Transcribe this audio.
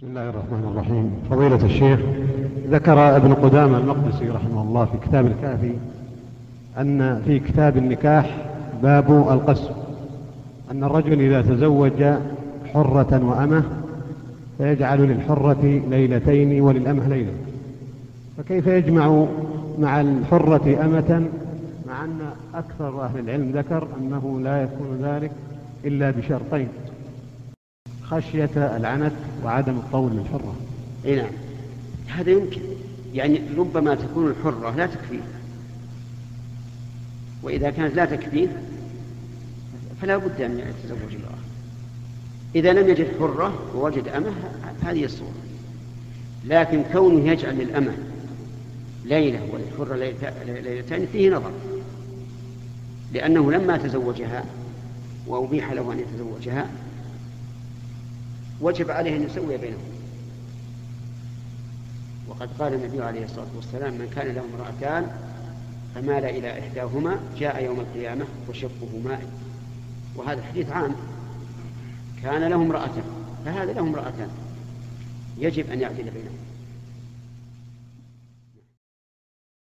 بسم الله الرحمن الرحيم. فضيلة الشيخ ذكر ابن قدامة المقدسي رحمه الله في كتاب الكافي أن في كتاب النكاح باب القسم أن الرجل إذا تزوج حرة وأمة فيجعل للحرة ليلتين وللأمة ليلة. فكيف يجمع مع الحرة أمة مع أن أكثر أهل العلم ذكر أنه لا يكون ذلك إلا بشرطين؟ خشية العنت وعدم الطول للحرة إي نعم. هذا يمكن. يعني ربما تكون الحرة لا تكفيه. وإذا كانت لا تكفيه فلا بد أن يتزوج امرأة. إذا لم يجد حرة ووجد أمة هذه الصورة. لكن كونه يجعل للأمة ليلة وللحرة ليلتين فيه نظر. لأنه لما تزوجها وأبيح له أن يتزوجها وجب عليه أن يسوي بينهم. وقد قال النبي عليه الصلاة والسلام من كان له امرأتان فمال إلى إحداهما جاء يوم القيامة وشقه ماء وهذا الحديث عام. كان له امرأتان فهذا له امرأتان. يجب أن يعدل بينهم.